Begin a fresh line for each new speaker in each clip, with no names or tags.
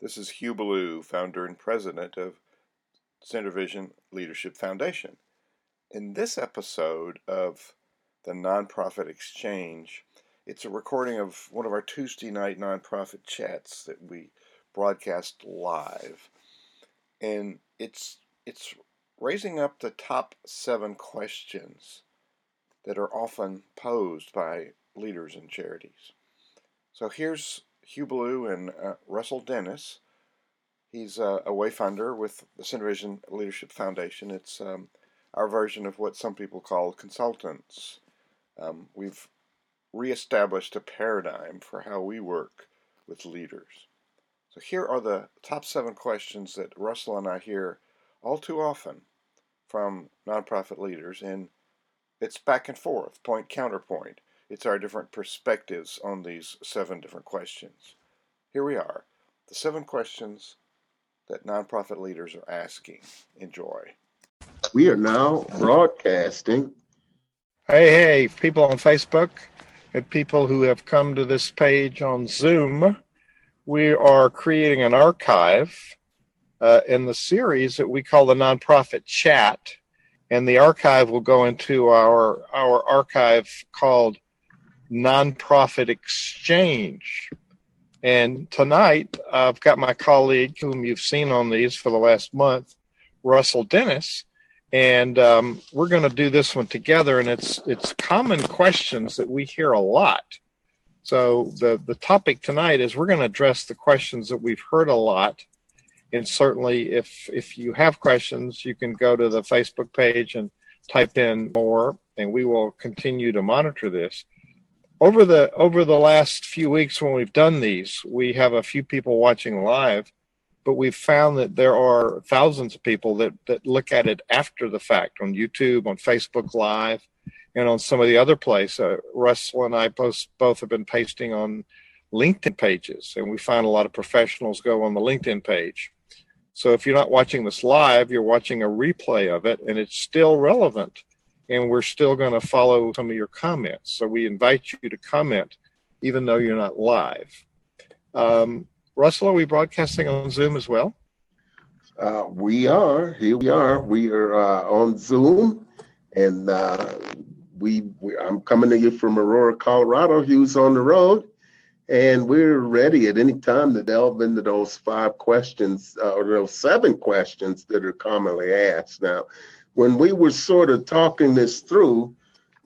This is Hugh Ballou, founder and president of SynerVision Leadership Foundation. In this episode of the Nonprofit Exchange, it's a recording of one of our Tuesday night nonprofit chats that we broadcast live. And it's it's raising up the top seven questions that are often posed by leaders and charities. So here's Hugh Ballou and uh, Russell Dennis. He's uh, a wayfinder with the SynerVision Leadership Foundation. It's um, our version of what some people call consultants. Um, we've reestablished a paradigm for how we work with leaders. So here are the top seven questions that Russell and I hear all too often from nonprofit leaders, and it's back and forth, point counterpoint. It's our different perspectives on these seven different questions. Here we are the seven questions that nonprofit leaders are asking. Enjoy.
We are now broadcasting.
Hey, hey, people on Facebook and people who have come to this page on Zoom. We are creating an archive uh, in the series that we call the Nonprofit Chat. And the archive will go into our, our archive called nonprofit exchange. And tonight, I've got my colleague, whom you've seen on these for the last month, Russell Dennis, and um, we're going to do this one together. And it's it's common questions that we hear a lot. So the the topic tonight is we're going to address the questions that we've heard a lot. And certainly, if if you have questions, you can go to the Facebook page and type in more, and we will continue to monitor this over the over the last few weeks when we've done these, we have a few people watching live, but we've found that there are thousands of people that that look at it after the fact on YouTube, on Facebook Live, and on some of the other places. Uh, Russell and I both both have been pasting on LinkedIn pages, and we find a lot of professionals go on the LinkedIn page. So if you're not watching this live, you're watching a replay of it, and it's still relevant and we're still going to follow some of your comments. So we invite you to comment, even though you're not live. Um, Russell, are we broadcasting on Zoom as well?
Uh, we are. Here we are. We are uh, on Zoom, and uh, we, we, I'm coming to you from Aurora, Colorado. Hugh's on the road, and we're ready at any time to delve into those five questions uh, or those seven questions that are commonly asked. Now, when we were sort of talking this through,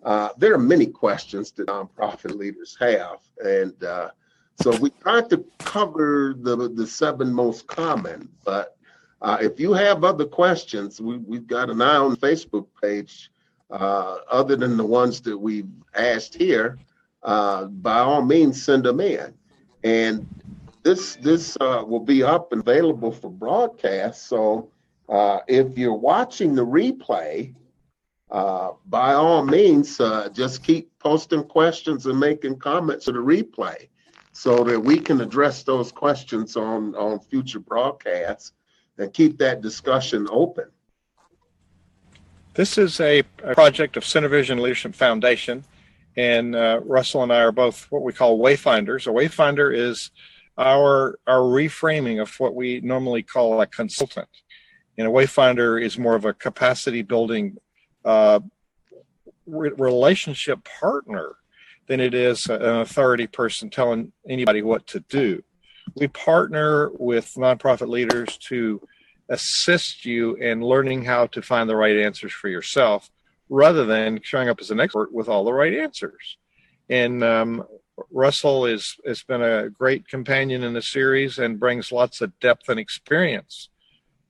uh, there are many questions that nonprofit leaders have, and uh, so we tried to cover the the seven most common. But uh, if you have other questions, we, we've got an eye on Facebook page. Uh, other than the ones that we've asked here, uh, by all means, send them in. And this this uh, will be up and available for broadcast. So uh, if you're watching the replay, uh, by all means, uh, just keep posting questions and making comments to the replay so that we can address those questions on, on future broadcasts and keep that discussion open.
This is a, a project of SynerVision Leadership Foundation, and uh, Russell and I are both what we call wayfinders. A wayfinder is our our reframing of what we normally call a consultant. And a wayfinder is more of a capacity building uh, re- relationship partner than it is an authority person telling anybody what to do. We partner with nonprofit leaders to assist you in learning how to find the right answers for yourself rather than showing up as an expert with all the right answers. And um, Russell is, has been a great companion in the series and brings lots of depth and experience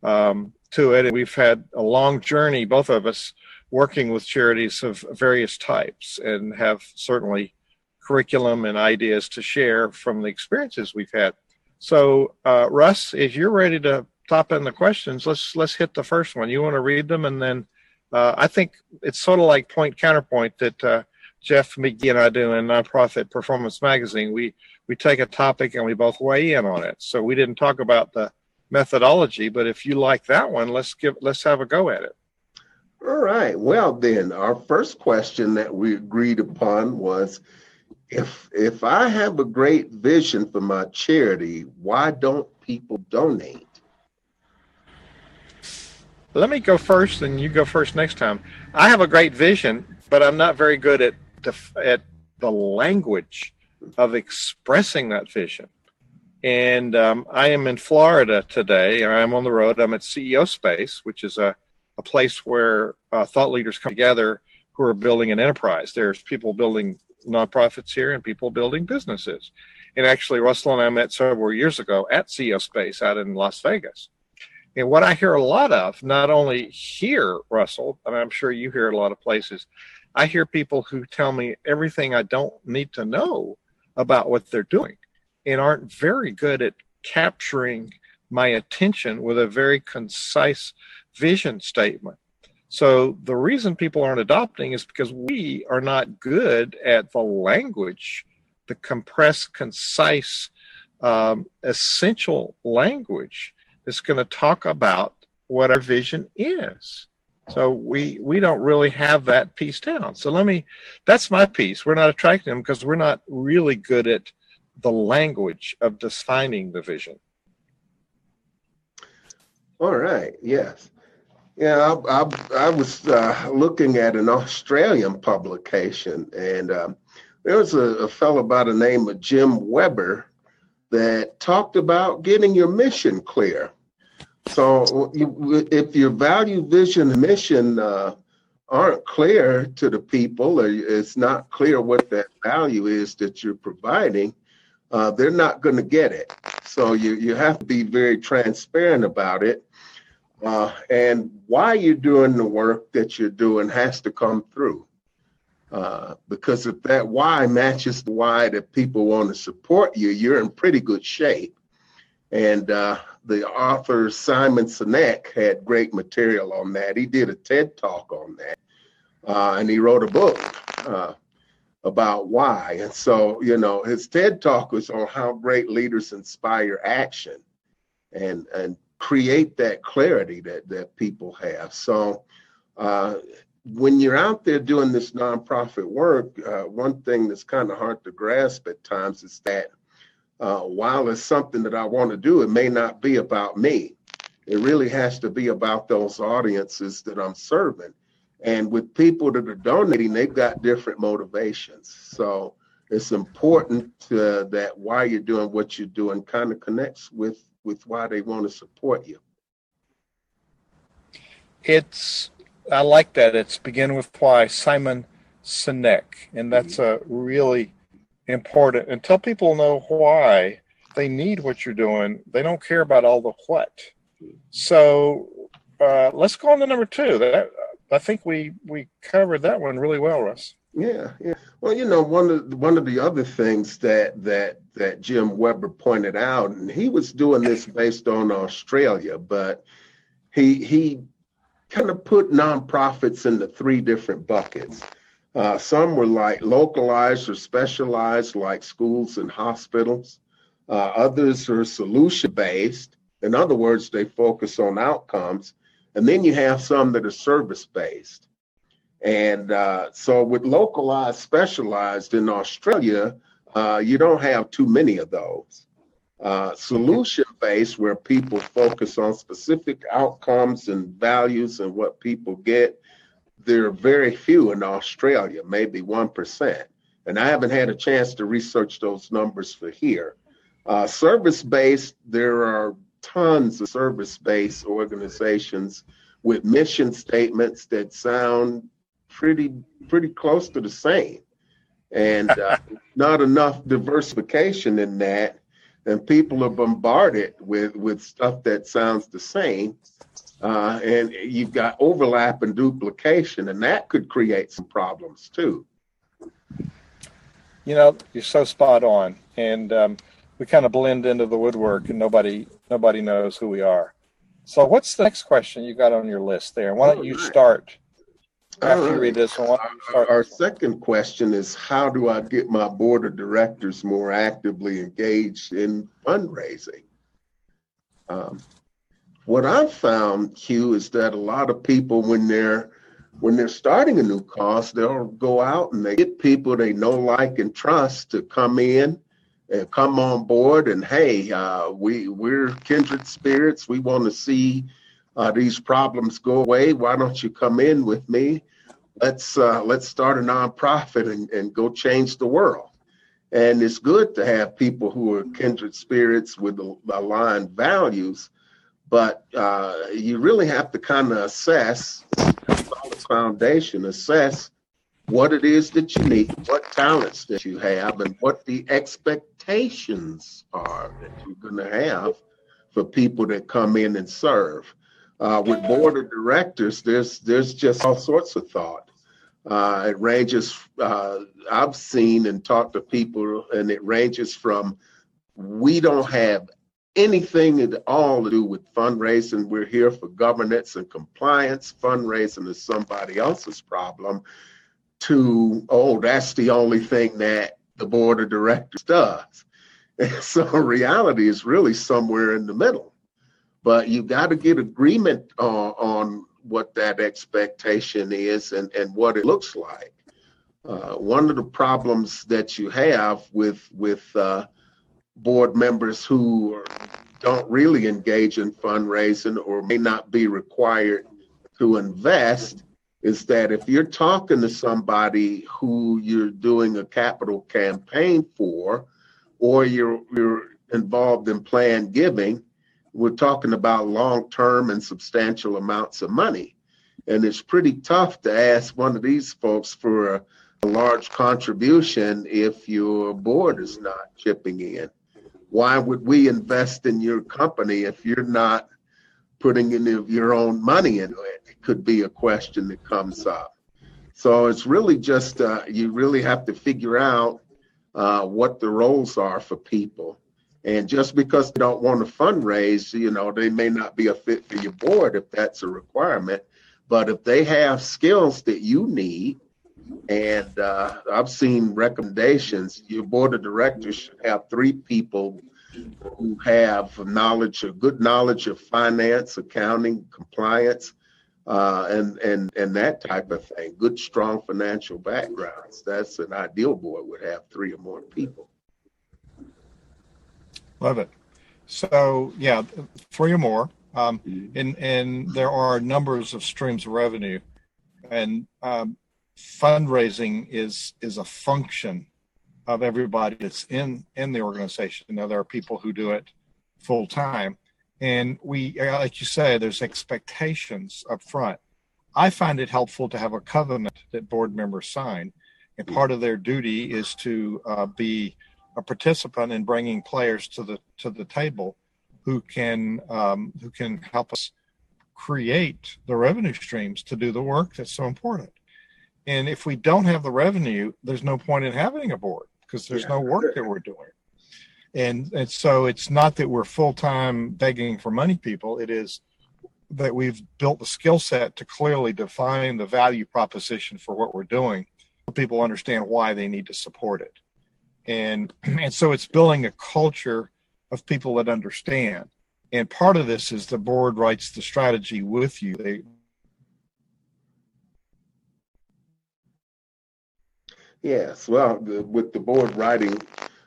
um, to it. And we've had a long journey, both of us, working with charities of various types and have certainly curriculum and ideas to share from the experiences we've had. So, uh, Russ, if you're ready to top in the questions, let's let's hit the first one. You want to read them, and then uh, I think it's sort of like point counterpoint that uh, Jeff Magee and I do in Nonprofit Performance Magazine. We we take a topic and we both weigh in on it. So we didn't talk about the methodology. But if you like that one, let's give let's have a go at it.
All right. Well, then, our first question that we agreed upon was if if I have a great vision for my charity, why don't people donate?
Let me go first, and you go first next time. I have a great vision, but I'm not very good at the at the language of expressing that vision. And um, I am in Florida today. I'm on the road. I'm at CEO Space, which is a, a place where uh, thought leaders come together who are building an enterprise. There's people building nonprofits here and people building businesses. And actually, Russell and I met several years ago at CEO Space out in Las Vegas. And what I hear a lot of, not only here, Russell, and I'm sure you hear a lot of places, I hear people who tell me everything I don't need to know about what they're doing and aren't very good at capturing my attention with a very concise vision statement. So the reason people aren't adopting is because we are not good at the language, the compressed, concise, um, essential language that's going to talk about what our vision is. So we we don't really have that piece down. So let me that's my piece. We're not attracting them because we're not really good at the language of defining the vision.
All right. Yes. Yeah, I, I, I was uh, looking at an Australian publication, and uh, there was a, a fellow by the name of Jim Weber that talked about getting your mission clear. So, if your value, vision, and mission uh, aren't clear to the people, or it's not clear what that value is that you're providing, uh, they're not going to get it. So you you have to be very transparent about it uh, and why you're doing the work that you're doing has to come through. Uh, because if that why matches the why that people want to support you, you're in pretty good shape. And uh, the author Simon Sinek had great material on that. He did a TED talk on that, uh, and he wrote a book uh, about why. And so, you know, his TED talk was on how great leaders inspire action. And and create that clarity that that people have. So uh, when you're out there doing this nonprofit work, uh, one thing that's kind of hard to grasp at times is that uh, while it's something that I want to do, it may not be about me. It really has to be about those audiences that I'm serving. And with people that are donating, they've got different motivations. So it's important that why you're doing what you're doing kind of connects with with why they want to support you.
It's I like that. It's begin with why Simon Sinek, and that's a really important. Until people know why they need what you're doing, they don't care about all the what. So uh, let's go on to number two. That I think we we covered that one really well, Russ.
Yeah, yeah. Well, you know, one of the, one of the other things that that that Jim Weber pointed out, and he was doing this based on Australia, but he he kind of put nonprofits into three different buckets. Uh, some were like localized or specialized, like schools and hospitals. Uh, others are solution based. In other words, they focus on outcomes. And then you have some that are service based. And uh, so, with localized, specialized in Australia, uh, you don't have too many of those. Uh, solution based, where people focus on specific outcomes and values and what people get, there are very few in Australia, maybe 1%. And I haven't had a chance to research those numbers for here. Uh, service based, there are tons of service based organizations with mission statements that sound pretty pretty close to the same, and uh, not enough diversification in that. And people are bombarded with with stuff that sounds the same, uh, and you've got overlap and duplication, and that could create some problems too.
You know, you're so spot on, and um, we kind of blend into the woodwork, and nobody nobody knows who we are. So, what's the next question you got on your list there? Why don't you start after you read this one,
our, second question is how do I get my board of directors more actively engaged in fundraising? Um, what I've found, Hugh, is that a lot of people, when they're when they're starting a new cause, they'll go out and they get people they know, like, and trust to come in come on board. And hey, uh, we we're kindred spirits. We want to see uh, these problems go away. Why don't you come in with me? Let's uh, let's start a nonprofit and, and go change the world. And it's good to have people who are kindred spirits with aligned values, but uh, you really have to kind of assess foundation, assess what it is that you need, what talents that you have, and what the expectations are that you're going to have for people that come in and serve. Uh, with board of directors, there's there's just all sorts of thought. Uh, it ranges. Uh, I've seen and talked to people, and it ranges from we don't have anything at all to do with fundraising. We're here for governance and compliance. Fundraising is somebody else's problem. To oh, that's the only thing that the board of directors does. And so reality is really somewhere in the middle. But you've got to get agreement uh, on what that expectation is and, and what it looks like. Uh, one of the problems that you have with with uh, board members who don't really engage in fundraising or may not be required to invest is that if you're talking to somebody who you're doing a capital campaign for, or you're you're involved in planned giving, we're talking about long term and substantial amounts of money. And it's pretty tough to ask one of these folks for a, a large contribution if your board is not chipping in. Why would we invest in your company if you're not putting any of your own money into it? Could be a question that comes up. So it's really just, uh, you really have to figure out uh, what the roles are for people and just because they don't want to fundraise, you know, they may not be a fit for your board if that's a requirement. But if they have skills that you need, and uh, I've seen recommendations, your board of directors should have three people who have knowledge, a good knowledge of finance, accounting, compliance, uh, and and and that type of thing. Good, strong financial backgrounds. That's an ideal board would have three or more people.
Love it. So yeah, three or more. Um, mm-hmm. and and there are numbers of streams of revenue, and um, fundraising is is a function of everybody that's in in the organization. Now there are people who do it full time, and we, like you say, there's expectations up front. I find it helpful to have a covenant that board members sign, and part of their duty is to uh, be a participant in bringing players to the to the table who can um, who can help us create the revenue streams to do the work that's so important. And if we don't have the revenue, there's no point in having a board because there's yeah. no work that we're doing. And and so it's not that we're full time begging for money, people. It is that we've built the skill set to clearly define the value proposition for what we're doing. So people understand why they need to support it and and so it's building a culture of people that understand and part of this is the board writes the strategy with you they
yes well the, with the board writing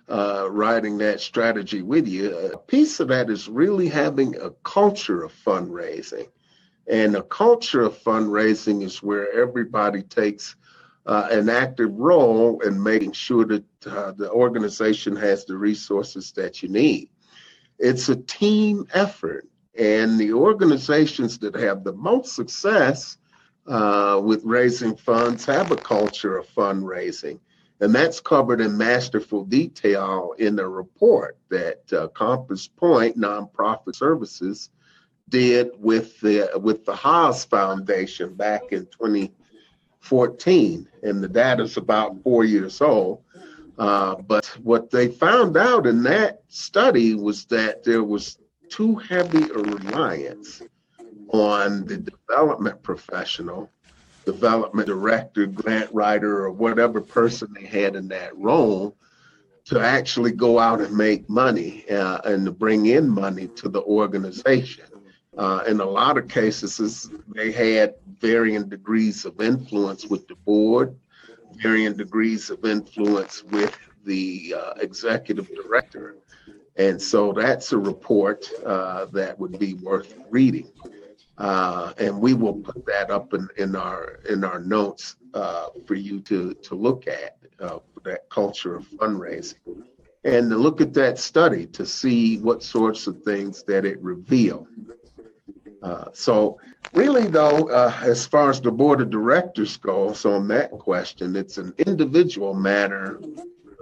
uh, writing that strategy with you a piece of that is really having a culture of fundraising and a culture of fundraising is where everybody takes uh, an active role in making sure that uh, the organization has the resources that you need. It's a team effort, and the organizations that have the most success uh, with raising funds have a culture of fundraising. And that's covered in masterful detail in the report that uh, Compass Point Nonprofit Services did with the with the Haas Foundation back in 2014, and the data's about four years old. Uh, but what they found out in that study was that there was too heavy a reliance on the development professional, development director, grant writer, or whatever person they had in that role to actually go out and make money uh, and to bring in money to the organization. Uh, in a lot of cases, they had varying degrees of influence with the board, varying degrees of influence with the uh, executive director. And so that's a report uh, that would be worth reading. Uh, and we will put that up in, in our in our notes uh, for you to to look at uh, that culture of fundraising and to look at that study to see what sorts of things that it revealed. Uh, so really though, uh, as far as the board of directors goes on that question, it's an individual matter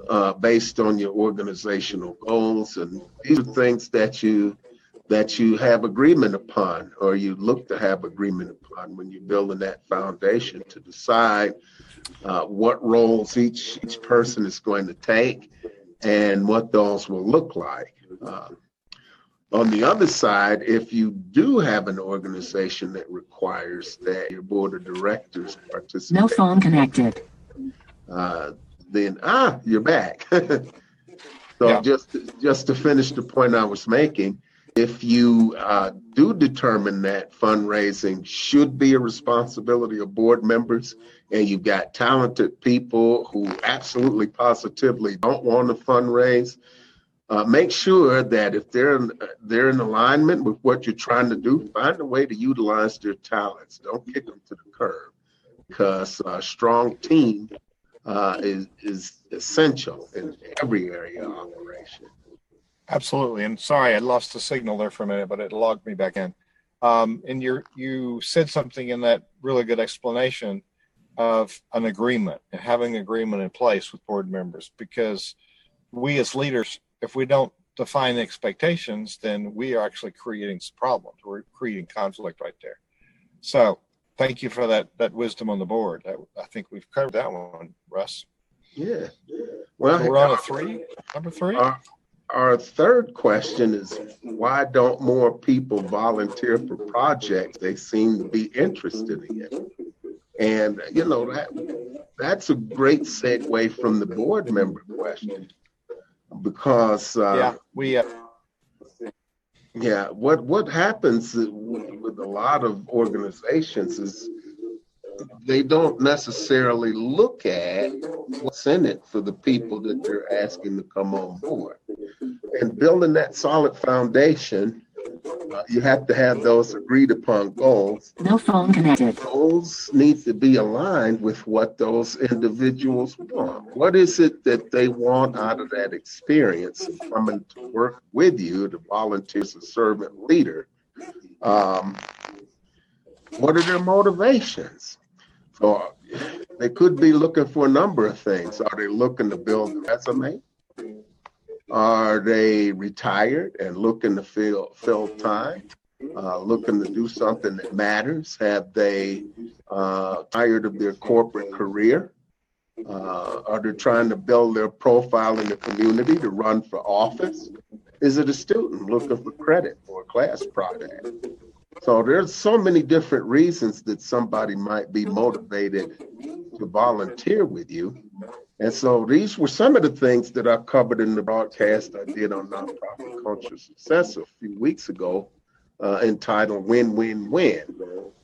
uh, based on your organizational goals and these are things that you that you have agreement upon or you look to have agreement upon when you're building that foundation to decide uh, what roles each each person is going to take and what those will look like. Uh, on the other side, if you do have an organization that requires that your board of directors participate,
No phone connected.
uh, then ah, you're back. so
Yeah.
just just to finish the point I was making, if you uh, do determine that fundraising should be a responsibility of board members, and you've got talented people who absolutely positively don't want to fundraise, uh, make sure that if they're in, they're in alignment with what you're trying to do, find a way to utilize their talents. Don't kick them to the curb, because a strong team uh, is is essential in every area of operation.
Absolutely. And sorry, I lost the signal there for a minute, but it logged me back in. Um, and you you said something in that really good explanation of an agreement and having agreement in place with board members because we as leaders, if we don't define expectations, then we are actually creating some problems. We're creating conflict right there. So thank you for that that wisdom on the board. I, I think we've covered that one, Russ.
Yeah. Well,
We're on a three, number three.
Our, our third question is why don't more people volunteer for projects they seem to be interested in? And you know that that's a great segue from the board member question because uh,
yeah, we uh,
Yeah, what what happens with, with a lot of organizations is they don't necessarily look at what's in it for the people that they're asking to come on board. And building that solid foundation, uh, you have to have those agreed upon goals.
No phone connected.
Goals need to be aligned with what those individuals want. What is it that they want out of that experience of coming to work with you to volunteer as a servant leader? Um, what are their motivations? So they could be looking for a number of things. Are they looking to build a resume? Are they retired and looking to fill fill time? Uh, looking to do something that matters? Have they uh, tired of their corporate career? Uh, are they trying to build their profile in the community to run for office? Is it a student looking for credit for a class project? So there's so many different reasons that somebody might be motivated to volunteer with you. And so these were some of the things that I covered in the broadcast I did on nonprofit culture success a few weeks ago, uh, entitled "Win Win Win,"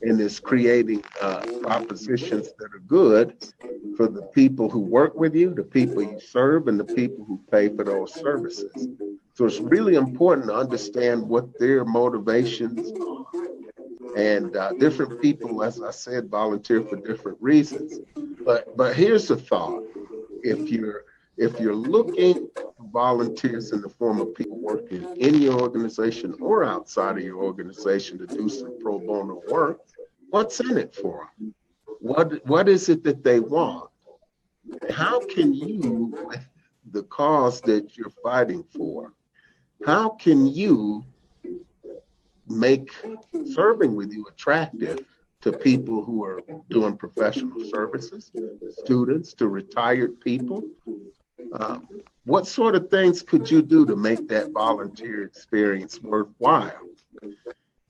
and it's creating uh, propositions that are good for the people who work with you, the people you serve, and the people who pay for those services. So it's really important to understand what their motivations are. And uh, different people, as I said, volunteer for different reasons. But but here's the thought: if you're if you're looking for volunteers in the form of people working in your organization or outside of your organization to do some pro bono work, what's in it for them? What what is it that they want? How can you, with the cause that you're fighting for, how can you make serving with you attractive to people who are doing professional services, students, to retired people? Um, what sort of things could you do to make that volunteer experience worthwhile?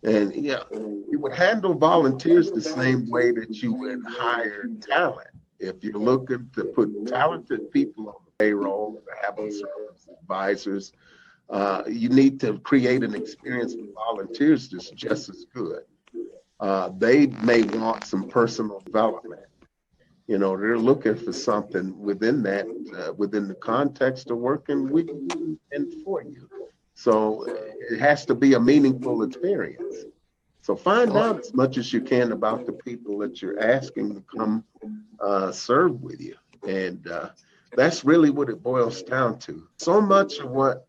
And yeah, you would handle volunteers the same way that you would hire talent. If you're looking to put talented people on the payroll, to have them serve advisors, uh, you need to create an experience for volunteers that's just as good. Uh, they may want some personal development. You know, they're looking for something within that, uh, within the context of working with you and for you. So it has to be a meaningful experience. So find out as much as you can about the people that you're asking to come uh, serve with you. And uh, that's really what it boils down to. So much of what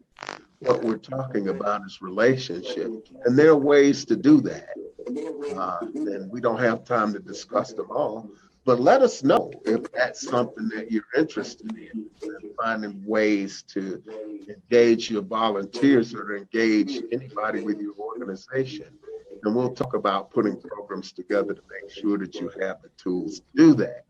what we're talking about is relationships, and there are ways to do that. Uh, and we don't have time to discuss them all. But let us know if that's something that you're interested in, and finding ways to engage your volunteers or engage anybody with your organization. And we'll talk about putting programs together to make sure that you have the tools to do that.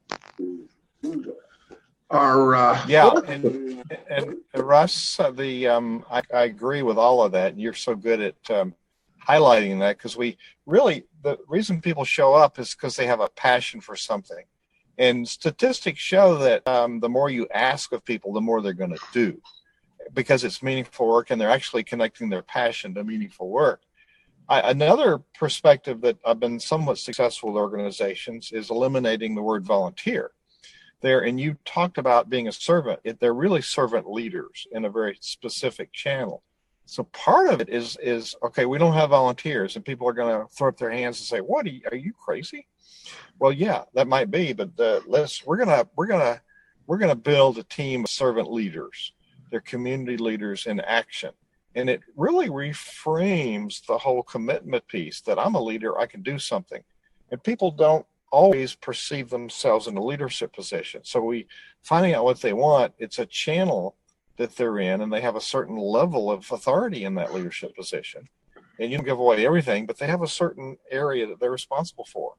Our uh,
yeah, and, and Russ, uh, the um, I, I, agree with all of that. You're so good at um, highlighting that because we really the reason people show up is because they have a passion for something, and statistics show that um, the more you ask of people, the more they're going to do, because it's meaningful work and they're actually connecting their passion to meaningful work. I, another perspective that I've been somewhat successful with organizations is eliminating the word volunteer. There and you talked about being a servant they're really servant leaders in a very specific channel so part of it is is okay we don't have volunteers and people are going to throw up their hands and say what are you, are you crazy? Well yeah that might be but uh, let's we're gonna we're gonna we're gonna build a team of servant leaders. They're community leaders in action. And it really reframes the whole commitment piece that i'm a leader i can do something. And people don't always perceive themselves in a leadership position. So we finding out what they want, it's a channel that they're in and they have a certain level of authority in that leadership position. And you don't give away everything, but they have a certain area that they're responsible for.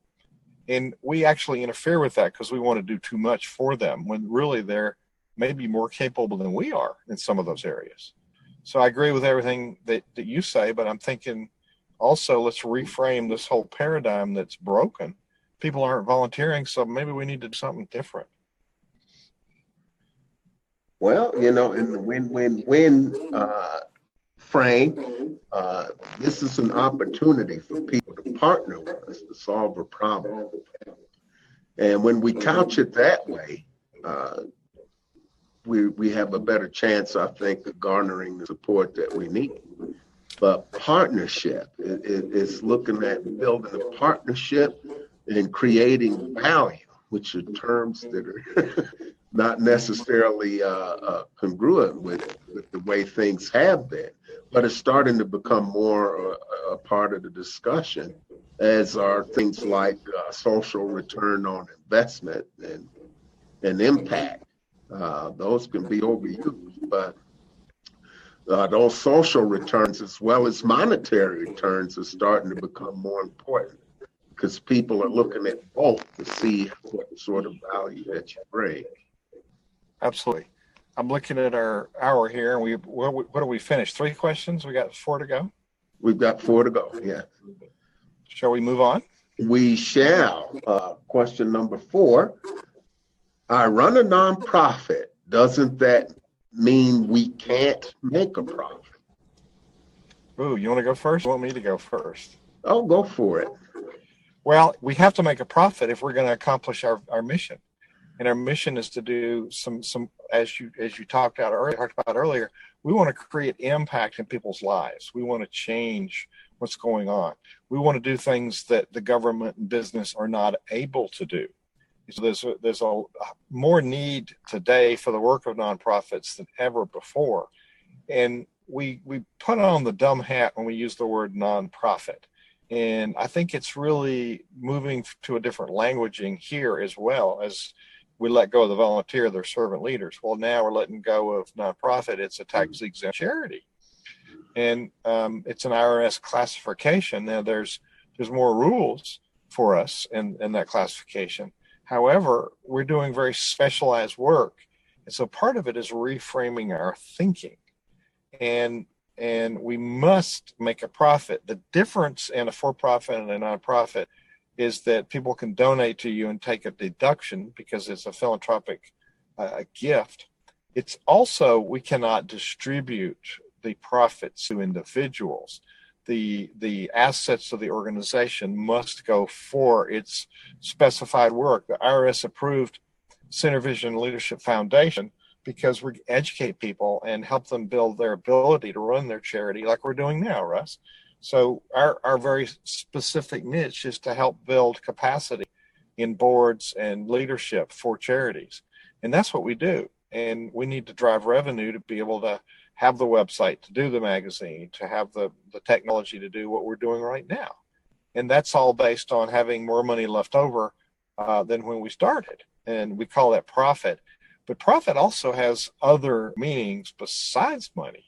And we actually interfere with that because we want to do too much for them when really they're maybe more capable than we are in some of those areas. So I agree with everything that, that you say, but I'm thinking also let's reframe this whole paradigm that's broken people aren't volunteering, so maybe we need to do something different.
Well, you know, in the win-win-win uh, frame, uh, this is an opportunity for people to partner with us to solve a problem. And when we couch it that way, uh, we we have a better chance, I think, of garnering the support that we need. But partnership is looking at building a partnership and creating value, which are terms that are not necessarily uh, uh, congruent with, with the way things have been, but it's starting to become more uh, a part of the discussion, as are things like uh, social return on investment and, and impact. Uh, those can be overused, but uh, those social returns as well as monetary returns are starting to become more important because people are looking at both to see what sort of value that you bring.
Absolutely. I'm looking at our hour here, and we what, what do we finish? Three questions. We got four to go.
We've got four to go. Yeah.
Shall we move on?
We shall. Uh, question number four. I run a nonprofit. Doesn't that mean we can't make a profit?
Ooh, you want to go first? You want me to go first?
Oh, go for it.
Well, we have to make a profit if we're going to accomplish our, our mission. And our mission is to do some some as you as you talked about earlier talked about earlier, we want to create impact in people's lives. We want to change what's going on. We want to do things that the government and business are not able to do. So there's a, there's a more need today for the work of nonprofits than ever before, and we we put on the dumb hat when we use the word nonprofit and I think it's really moving to a different languaging here as well as we let go of the volunteer, their servant leaders. Well, now we're letting go of nonprofit. It's a tax exempt charity, and um, it's an IRS classification. Now there's there's more rules for us in, in that classification. However, we're doing very specialized work, and so part of it is reframing our thinking. And and we must make a profit. The difference in a for profit and a nonprofit is that people can donate to you and take a deduction because it's a philanthropic uh, gift. It's also, we cannot distribute the profits to individuals. The, the assets of the organization must go for its specified work. The IRS approved SynerVision Leadership Foundation because we educate people and help them build their ability to run their charity like we're doing now, Russ. So our, our very specific niche is to help build capacity in boards and leadership for charities. And that's what we do. And we need to drive revenue to be able to have the website, to do the magazine, to have the, the technology to do what we're doing right now. And that's all based on having more money left over uh, than when we started. And we call that profit. But profit also has other meanings besides money.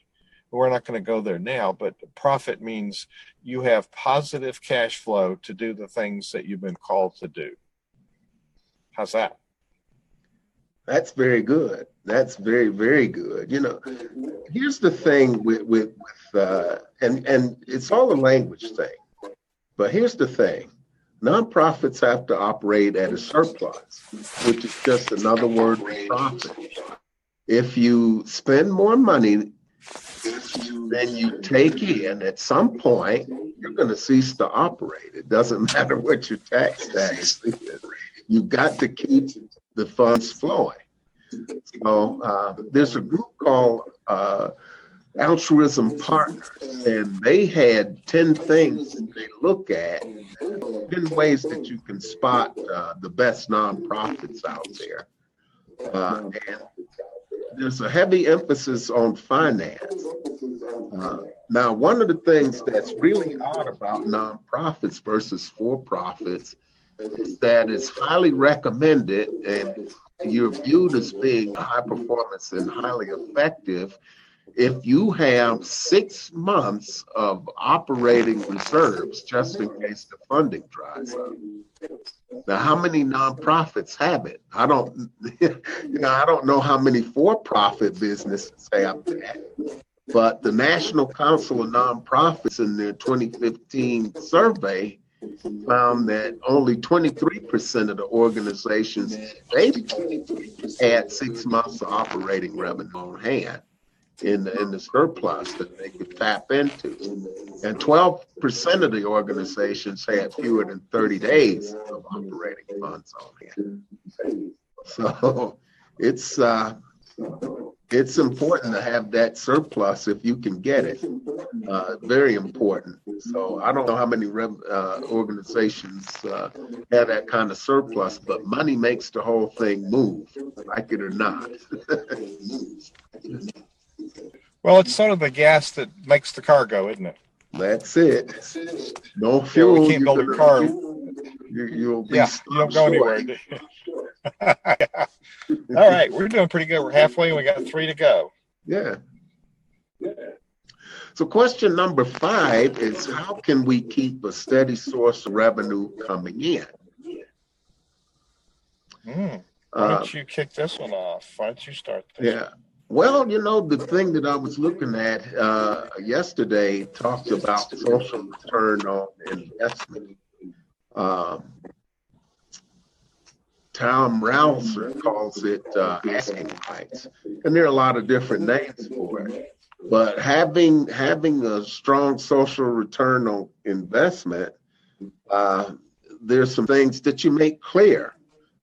We're not going to go there now, but profit means you have positive cash flow to do the things that you've been called to do. How's that?
That's very good. That's very, very good. You know, here's the thing with with, with uh, and and it's all a language thing. But here's the thing: Nonprofits have to operate at a surplus, which is just another word for profit. If you spend more money than you take in, at some point, you're going to cease to operate. It doesn't matter what your tax status is. You've got to keep the funds flowing. So uh, there's a group called uh, altruism partners, and they had 10 things they look at, 10 ways that you can spot uh, the best nonprofits out there. Uh, and there's a heavy emphasis on finance. Uh, now, one of the things that's really odd about nonprofits versus for profits is that it's highly recommended and you're viewed as being high performance and highly effective if you have six months of operating reserves just in case the funding dries up. Now, how many nonprofits have it? I don't, you know, I don't know how many for-profit businesses have that. But the National Council of Nonprofits in their 2015 survey found that only 23% of the organizations they had six months of operating revenue on hand in the, in the surplus that they could tap into. And 12% of the organizations had fewer than 30 days of operating funds on hand. So it's uh, it's important to have that surplus if you can get it. Uh, very important. So I don't know how many uh, organizations uh, have that kind of surplus, but money makes the whole thing move, like it or not.
Well, it's sort of the gas that makes the car go, isn't it?
That's it. No fuel.
Yeah, we can't build a car.
You, will be
yeah, you don't go anywhere. All right, we're doing pretty good. We're halfway, we got three to go.
Yeah. yeah. So, question number five is how can we keep a steady source of revenue coming in?
Mm. Why don't uh, you kick this one off? Why don't you start?
Yeah. Well, you know, the thing that I was looking at uh, yesterday talked about social return on investment. Um, Tom Ralser calls it uh, asking rights, and there are a lot of different names for it. But having having a strong social return on investment, uh, there's some things that you make clear.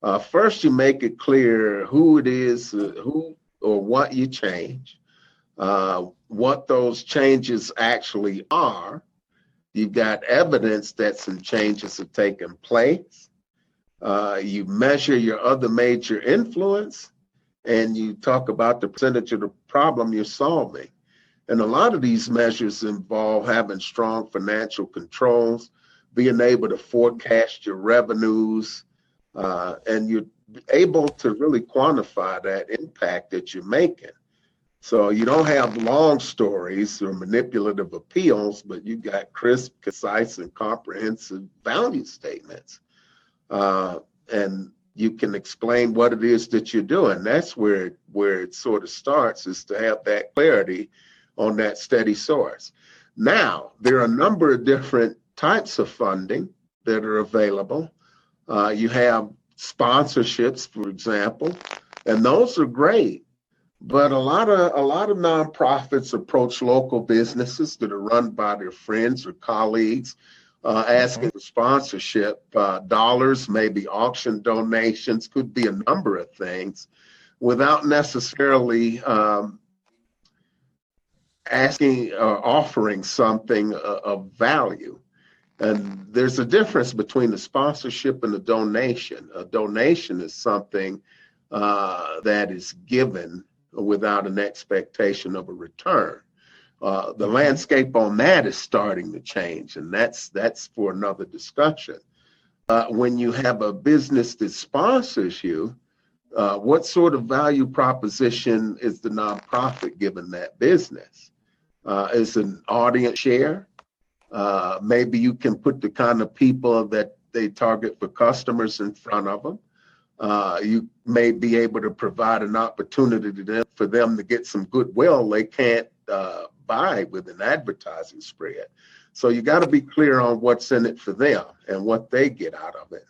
Uh, first, you make it clear who it is, uh, who or what you change, uh, what those changes actually are. You've got evidence that some changes have taken place. Uh, you measure your other major influence, and you talk about the percentage of the problem you're solving. And a lot of these measures involve having strong financial controls, being able to forecast your revenues, uh, and you're able to really quantify that impact that you're making. So you don't have long stories or manipulative appeals, but you got crisp, concise, and comprehensive value statements. Uh, and you can explain what it is that you're doing. That's where where it sort of starts is to have that clarity on that steady source. Now there are a number of different types of funding that are available. Uh, you have sponsorships, for example, and those are great. but a lot of a lot of nonprofits approach local businesses that are run by their friends or colleagues, uh, asking for sponsorship uh, dollars, maybe auction donations, could be a number of things, without necessarily um, asking or offering something uh, of value. And there's a difference between the sponsorship and the donation. A donation is something uh, that is given without an expectation of a return. Uh, the mm-hmm. landscape on that is starting to change, and that's that's for another discussion. Uh, when you have a business that sponsors you, uh, what sort of value proposition is the nonprofit giving that business? Uh, is an audience share? Uh, maybe you can put the kind of people that they target for customers in front of them. Uh, you may be able to provide an opportunity them, for them to get some goodwill they can't uh, buy with an advertising spread. So you got to be clear on what's in it for them and what they get out of it.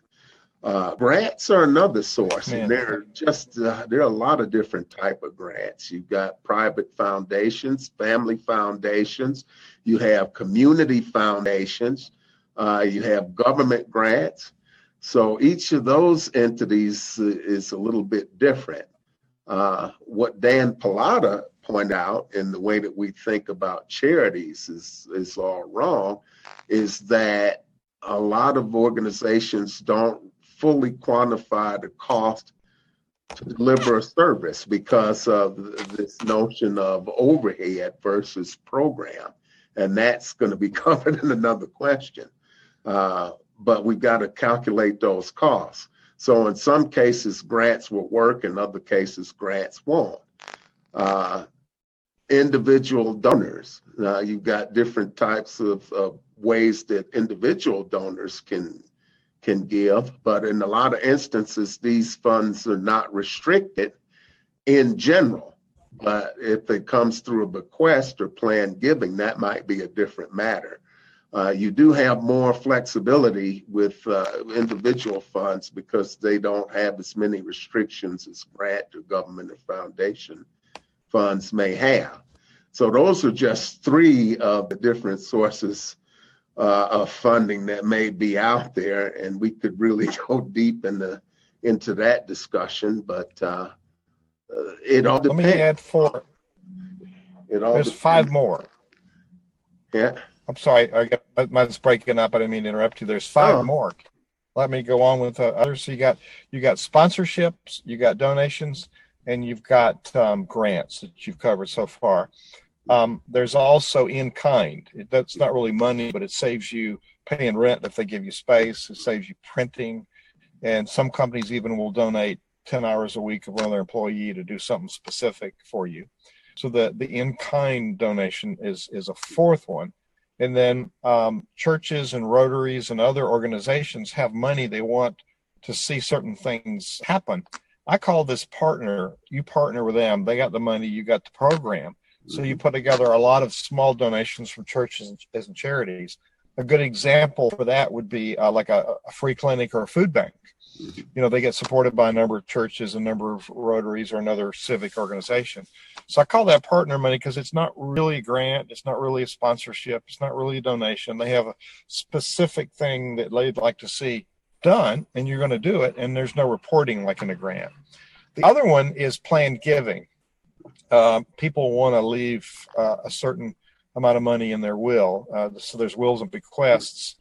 Uh, grants are another source, Man. and there are just uh, there are a lot of different type of grants. You've got private foundations, family foundations, you have community foundations, uh, you have government grants. So each of those entities is a little bit different. Uh, what Dan Pallotta pointed out in the way that we think about charities is, is all wrong, is that a lot of organizations don't fully quantify the cost to deliver a service because of this notion of overhead versus program. And that's going to be covered in another question. Uh, but we've got to calculate those costs. So in some cases, grants will work, in other cases, grants won't. Uh, individual donors, uh, you've got different types of, of ways that individual donors can can give, but in a lot of instances, these funds are not restricted in general. But if it comes through a bequest or planned giving, that might be a different matter. Uh, you do have more flexibility with uh, individual funds because they don't have as many restrictions as grant or government or foundation funds may have. So those are just three of the different sources uh, of funding that may be out there, and we could really go deep into into that discussion. But uh, uh, it all depends.
Let me add four. It all There's depends. five more.
Yeah.
I'm sorry, I got mine's breaking up. I didn't mean to interrupt you. There's five oh. more. Let me go on with uh, others. So you got you got sponsorships, you got donations, and you've got um, grants that you've covered so far. Um, there's also in kind. That's not really money, but it saves you paying rent if they give you space. It saves you printing, and some companies even will donate 10 hours a week of one of their employee to do something specific for you. So the the in kind donation is is a fourth one and then um, churches and rotaries and other organizations have money they want to see certain things happen. I call this partner. You partner with them. They got the money. You got the program. So you put together a lot of small donations from churches and, charities. A good example for that would be uh, like a, a free clinic or a food bank. You know they get supported by a number of churches a number of rotaries or another civic organization. So i call that partner money because it's not really a grant it's not really a sponsorship it's not really a donation. They have a specific thing that they'd like to see done and you're going to do it and there's no reporting like in a grant. The other one is planned giving uh, people want to leave uh, a certain amount of money in their will uh, so there's wills and bequests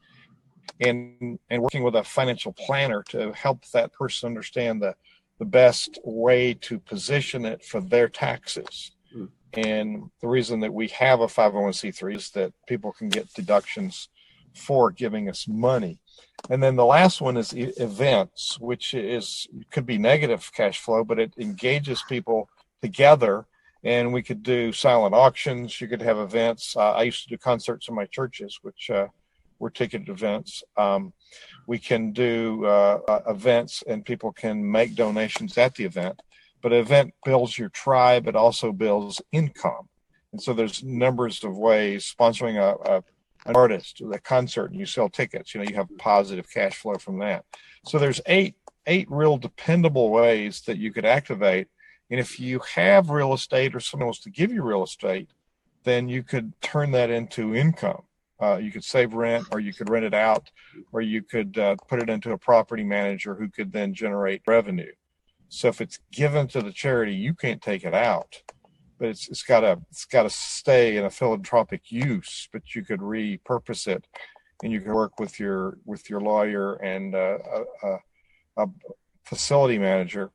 and and working with a financial planner to help that person understand the the best way to position it for their taxes. Mm. And the reason that we have a 501c3 is that people can get deductions for giving us money. And then the last one is events, which is could be negative cash flow, but it engages people together. And we could do silent auctions. You could have events. Uh, I used to do concerts in my churches, which uh, were ticketed events. Um, we can do uh, uh, events and people can make donations at the event. But an event builds your tribe, it also builds income. And so there's numbers of ways sponsoring a, a an artist, a concert, and you sell tickets. You know, you have positive cash flow from that. So there's eight eight real dependable ways that you could activate And if you have real estate or someone wants to give you real estate, then you could turn that into income. Uh, you could save rent, or you could rent it out, or you could uh, put it into a property manager who could then generate revenue. So if it's given to the charity, you can't take it out, but it's it's got to it's got to stay in a philanthropic use. But you could repurpose it, and you could work with your with your lawyer and uh, a, a, facility manager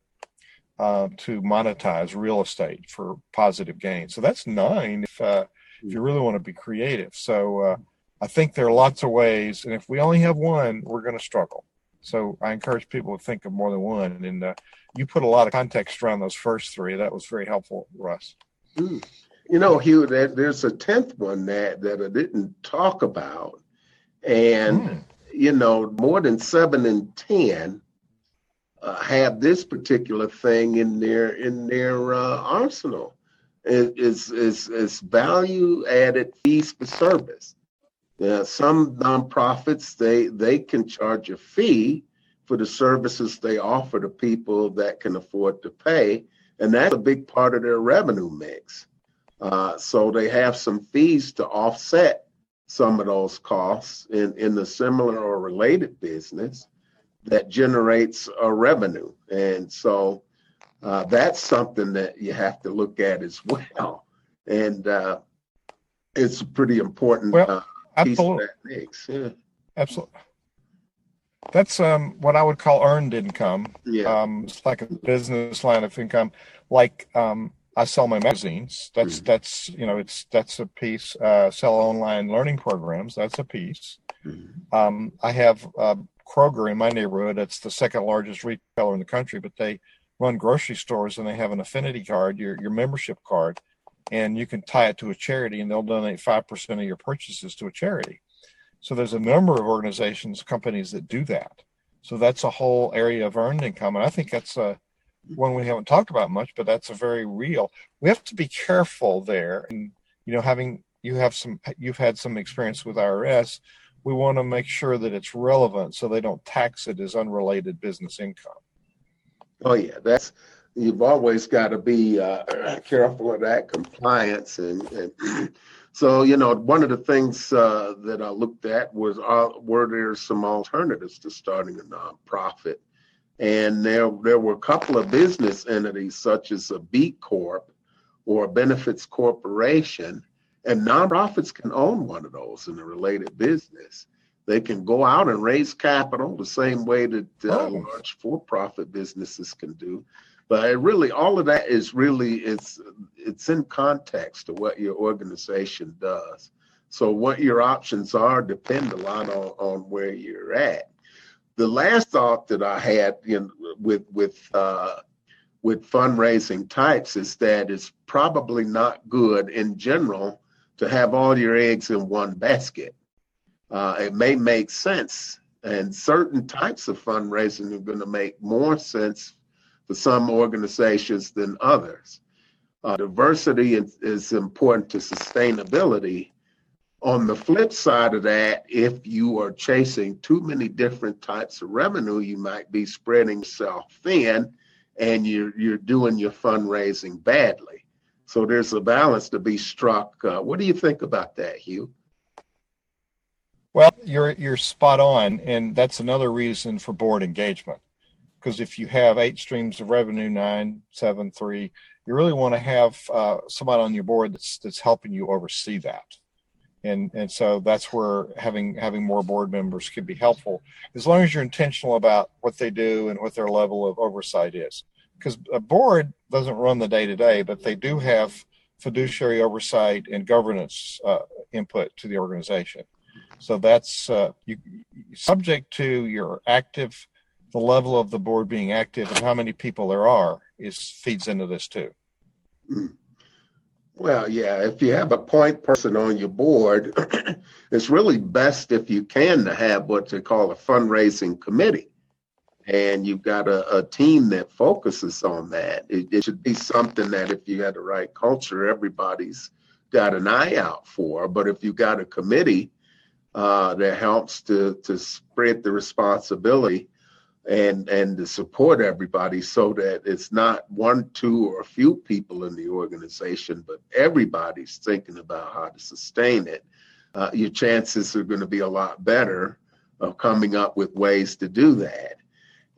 uh, to monetize real estate for positive gain. So that's nine if uh, if you really want to be creative. So uh, I think there are lots of ways, and if we only have one, we're going to struggle. So I encourage people to think of more than one. And uh, you put a lot of context around those first three. That was very helpful, Russ.
Mm. You know, Hugh, there's a tenth one that that I didn't talk about, and mm. you know, more than seven in ten uh, have this particular thing in their in their uh, arsenal. It is is is value added fees for service. Some nonprofits they they can charge a fee for the services they offer to people that can afford to pay. And that's a big part of their revenue mix. Uh, so they have some fees to offset some of those costs in, in the similar or related business that generates a revenue. And so uh, that's something that you have to look at as well. And uh, it's a pretty important
well, uh, piece absolutely. of that mix. Yeah. Absolutely. That's um, what I would call earned income. Yeah. Um, it's like a business line of income. Like um, I sell my magazines. That's mm-hmm. that's you know it's that's a piece. Uh, sell online learning programs. That's a piece. Mm-hmm. Um, I have uh, Kroger in my neighborhood. It's the second largest retailer in the country, but they run grocery stores and they have an affinity card, your your membership card, and you can tie it to a charity, and they'll donate five percent of your purchases to a charity. So there's a number of organizations, companies that do that. So that's a whole area of earned income, and I think that's a one we haven't talked about much, but that's a very real. We have to be careful there, and you know, having you have some, you've had some experience with IRS. We want to make sure that it's relevant, so they don't tax it as unrelated business income.
Oh yeah, that's you've always got to be uh, careful of that compliance and, and so, you know, one of the things uh, that I looked at was uh, were there some alternatives to starting a nonprofit? And there, there were a couple of business entities, such as a B Corp or a benefits corporation, and nonprofits can own one of those in a related business. They can go out and raise capital the same way that uh, oh. large for-profit businesses can do. But really, all of that is really it's it's in context to what your organization does. So what your options are depend a lot on, on where you're at. The last thought that I had in, with with uh, with fundraising types is that it's probably not good in general to have all your eggs in one basket. Uh, it may make sense, and certain types of fundraising are going to make more sense for some organizations than others. Uh, diversity is, is important to sustainability. On the flip side of that, if you are chasing too many different types of revenue, you might be spreading yourself thin and you're, you're doing your fundraising badly. So there's a balance to be struck. Uh, what do you think about that, Hugh?
Well, you're you're spot on, and that's another reason for board engagement because if you have eight streams of revenue, nine, seven, three, you really want to have uh, somebody on your board that's that's helping you oversee that. And and so that's where having having more board members could be helpful, as long as you're intentional about what they do and what their level of oversight is. Because a board doesn't run the day to day, but they do have fiduciary oversight and governance uh, input to the organization. So that's uh, you, subject to your active the level of the board being active and how many people there are is feeds into this too.
Hmm. Well, yeah, if you have a point person on your board, it's really best if you can to have what they call a fundraising committee. And you've got a, a team that focuses on that. It, it should be something that if you had the right culture, everybody's got an eye out for. But if you've got a committee uh, that helps to, to spread the responsibility, and and to support everybody so that it's not one, two, or a few people in the organization, but everybody's thinking about how to sustain it, uh, your chances are going to be a lot better of coming up with ways to do that.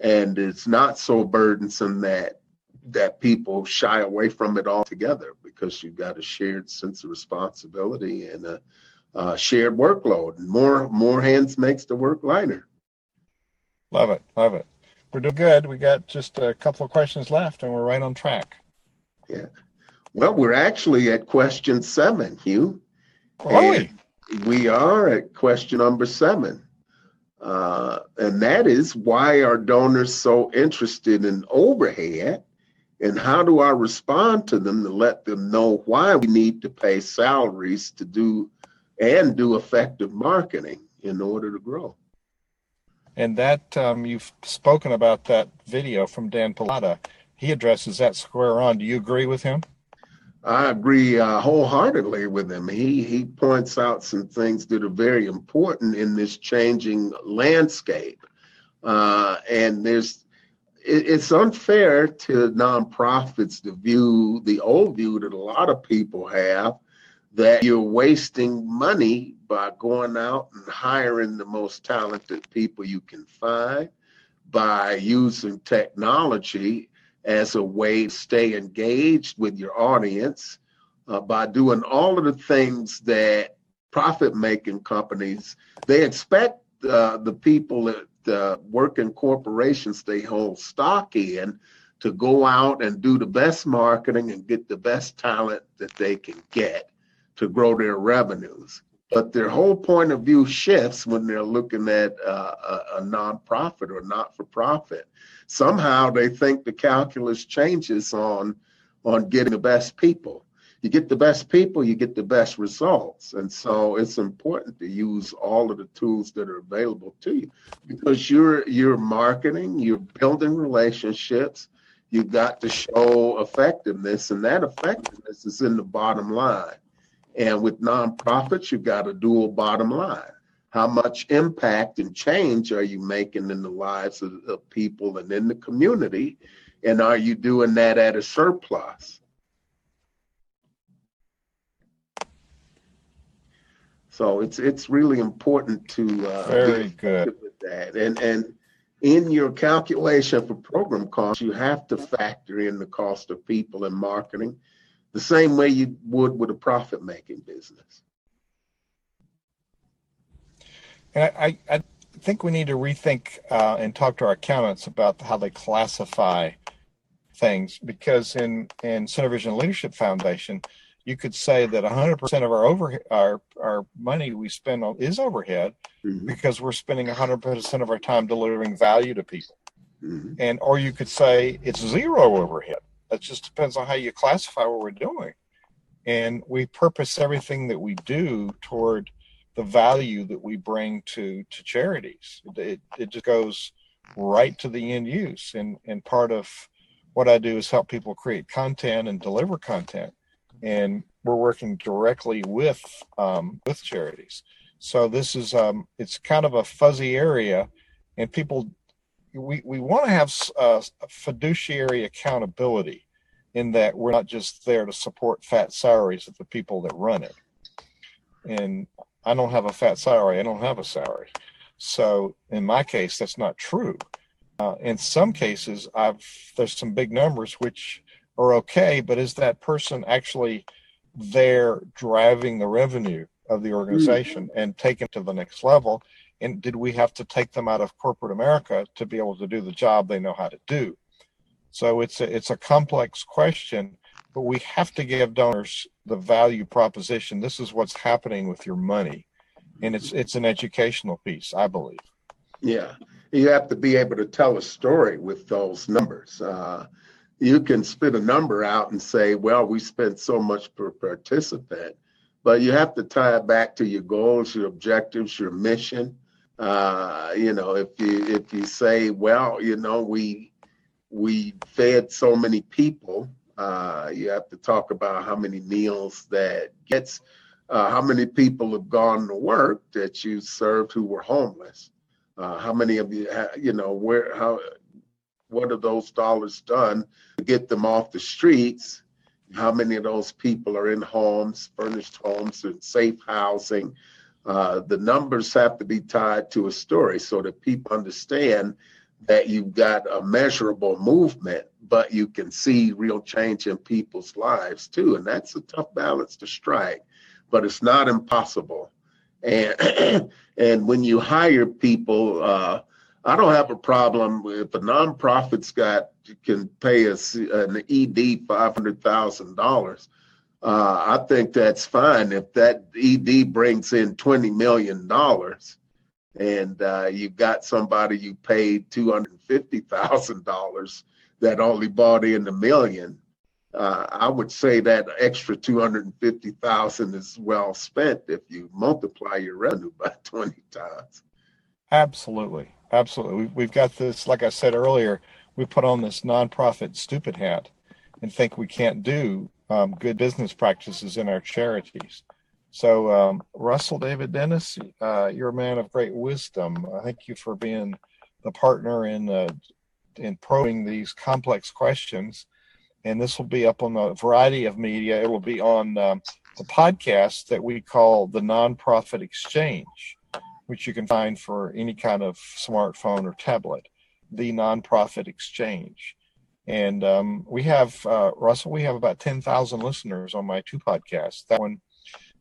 And it's not so burdensome that that people shy away from it altogether because you've got a shared sense of responsibility and a, a shared workload. And more more hands makes the work lighter.
Love it. Love it. We're doing good. We got just a couple of questions left and we're right on track.
Yeah. Well, we're actually at question seven, Hugh.
Are we?
We are at question number seven. Uh, and that is why are donors so interested in overhead? And how do I respond to them to let them know why we need to pay salaries to do and do effective marketing in order to grow?
And that um, you've spoken about that video from Dan Pallotta. He addresses that square on. Do you agree with him?
I agree uh, wholeheartedly with him. He he points out some things that are very important in this changing landscape, uh, and there's it, it's unfair to nonprofits to view the old view that a lot of people have that you're wasting money by going out and hiring the most talented people you can find, by using technology as a way to stay engaged with your audience, uh, by doing all of the things that profit making companies they expect uh, the people that uh, work in corporations they hold stock in to go out and do the best marketing and get the best talent that they can get to grow their revenues but their whole point of view shifts when they're looking at uh, a, a nonprofit or not for profit. Somehow they think the calculus changes on on getting the best people. You get the best people, you get the best results, and so it's important to use all of the tools that are available to you because you're you're marketing, you're building relationships. You've got to show effectiveness, and that effectiveness is in the bottom line. And with nonprofits, you've got a dual bottom line. How much impact and change are you making in the lives of, of people and in the community? And are you doing that at a surplus? So it's it's really important to uh,
Very good.
with that. And and in your calculation for program costs, you have to factor in the cost of people and marketing the same way you would with a profit making business.
And I, I, think we need to rethink uh, and talk to our accountants about how they classify things because in in SynerVision Leadership Foundation, you could say that 100% of our over our our money we spend on is overhead
Mhm.
because we're spending 100% of our time delivering value to people.
Mhm.
And or you could say it's zero overhead. That just depends on how you classify what we're doing. And we purpose everything that we do toward the value that we bring to to charities. It it just goes right to the end use. And and part of what I do is help people create content and deliver content. And we're working directly with um, with charities. So this is um, it's kind of a fuzzy area, and people we we want to have uh, fiduciary accountability in that we're not just there to support fat salaries of the people that run it. And I don't have a fat salary. I don't have a salary. So in my case, that's not true. Uh, in some cases, I've there's some big numbers which are okay, but is that person actually there driving the revenue of the organization and taking it to the next level? And did we have to take them out of corporate America to be able to do the job they know how to do? So it's a, it's a complex question, but we have to give donors the value proposition. This is what's happening with your money, and it's it's an educational piece, I believe.
Yeah, you have to be able to tell a story with those numbers. Uh, you can spit a number out and say, well, we spent so much per participant, but you have to tie it back to your goals, your objectives, your mission. Uh, you know, if you if you say, well, you know, we we fed so many people, uh, you have to talk about how many meals that gets, uh, how many people have gone to work that you served who were homeless. Uh, how many of you, you know, where, how, what are those dollars done to get them off the streets? How many of those people are in homes, furnished homes, and safe housing? Uh, the numbers have to be tied to a story so that people understand that you've got a measurable movement, but you can see real change in people's lives too. And that's a tough balance to strike, but it's not impossible. And and when you hire people, uh, I don't have a problem if a nonprofit's got can pay us an ED five hundred thousand dollars. Uh, I think that's fine if that ED brings in twenty million dollars and uh, you've got somebody you paid two hundred fifty thousand dollars that only bought in a million. Uh, I would say that extra two hundred fifty thousand is well spent if you multiply your revenue by twenty times.
Absolutely, absolutely. We've got this, like I said earlier, we put on this nonprofit stupid hat and think we can't do um, good business practices in our charities. So, um, Russell David Dennis, uh, you're a man of great wisdom. I thank you for being the partner in uh, in probing these complex questions. And this will be up on a variety of media. It will be on um, the podcast that we call the Nonprofit Exchange, which you can find for any kind of smartphone or tablet. The Nonprofit Exchange. And um, we have, uh, Russell, we have about 10,000 listeners on my two podcasts. That one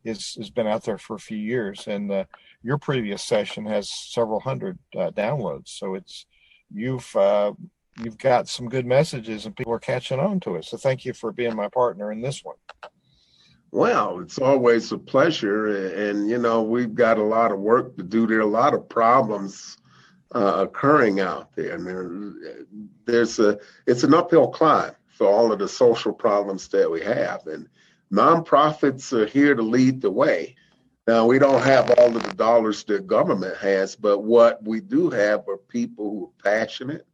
is has been out there for a few years, and uh, your previous session has several hundred uh, downloads. So it's you've uh, you've got some good messages, and people are catching on to it. So thank you for being my partner in this one.
Well, it's always a pleasure, and you know we've got a lot of work to do. There are a lot of problems uh, occurring out there, and there, there's a it's an uphill climb for all of the social problems that we have, and nonprofits are here to lead the way. Now, we don't have all of the dollars that government has, but what we do have are people who are passionate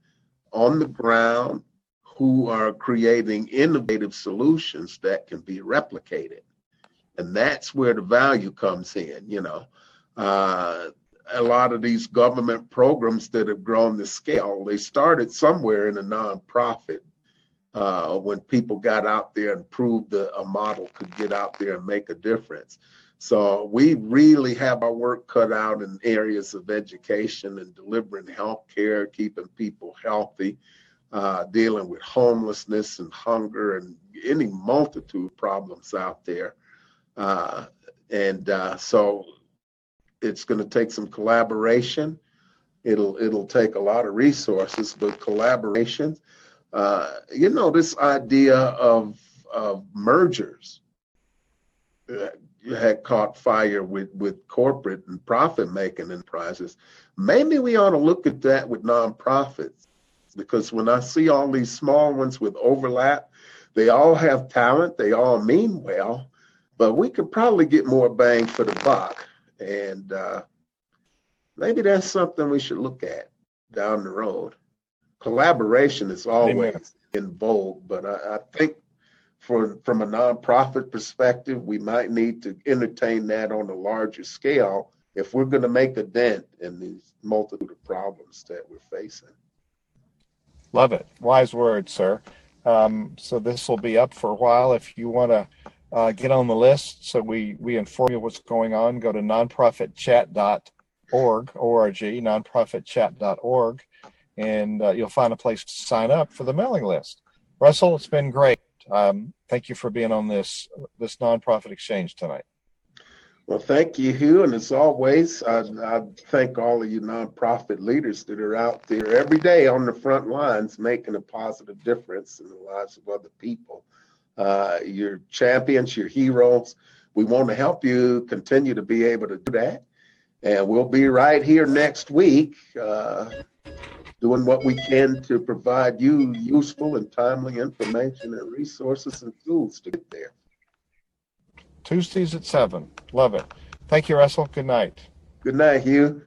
on the ground who are creating innovative solutions that can be replicated. And that's where the value comes in, you know. Uh, a lot of these government programs that have grown the scale, they started somewhere in a nonprofit uh, when people got out there and proved that a model could get out there and make a difference. So we really have our work cut out in areas of education and delivering health care, keeping people healthy, uh, dealing with homelessness and hunger and any multitude of problems out there. Uh, and uh, so it's going to take some collaboration. It'll it'll take a lot of resources, but collaboration uh, you know, this idea of, of mergers uh, had caught fire with, with corporate and profit making enterprises. Maybe we ought to look at that with nonprofits because when I see all these small ones with overlap, they all have talent, they all mean well, but we could probably get more bang for the buck. And uh, maybe that's something we should look at down the road collaboration is always Amen. in vogue, but I, I think for from a nonprofit perspective, we might need to entertain that on a larger scale if we're going to make a dent in these multitude of problems that we're facing.
Love it. Wise words, sir. Um, so this will be up for a while. If you want to uh, get on the list so we, we inform you what's going on, go to nonprofitchat.org, O-R-G, nonprofitchat.org and uh, you'll find a place to sign up for the mailing list. Russell, it's been great. Um, thank you for being on this this nonprofit exchange tonight.
Well, thank you, Hugh. And as always, I, I, thank all of you nonprofit leaders that are out there every day on the front lines making a positive difference in the lives of other people. Uh, you're champions, you're heroes. We want to help you continue to be able to do that. And we'll be right here next week. Uh, doing what we can to provide you useful and timely information and resources and tools to get there.
Tuesdays at 7. Love it. Thank you, Russell. Good night.
Good night, Hugh.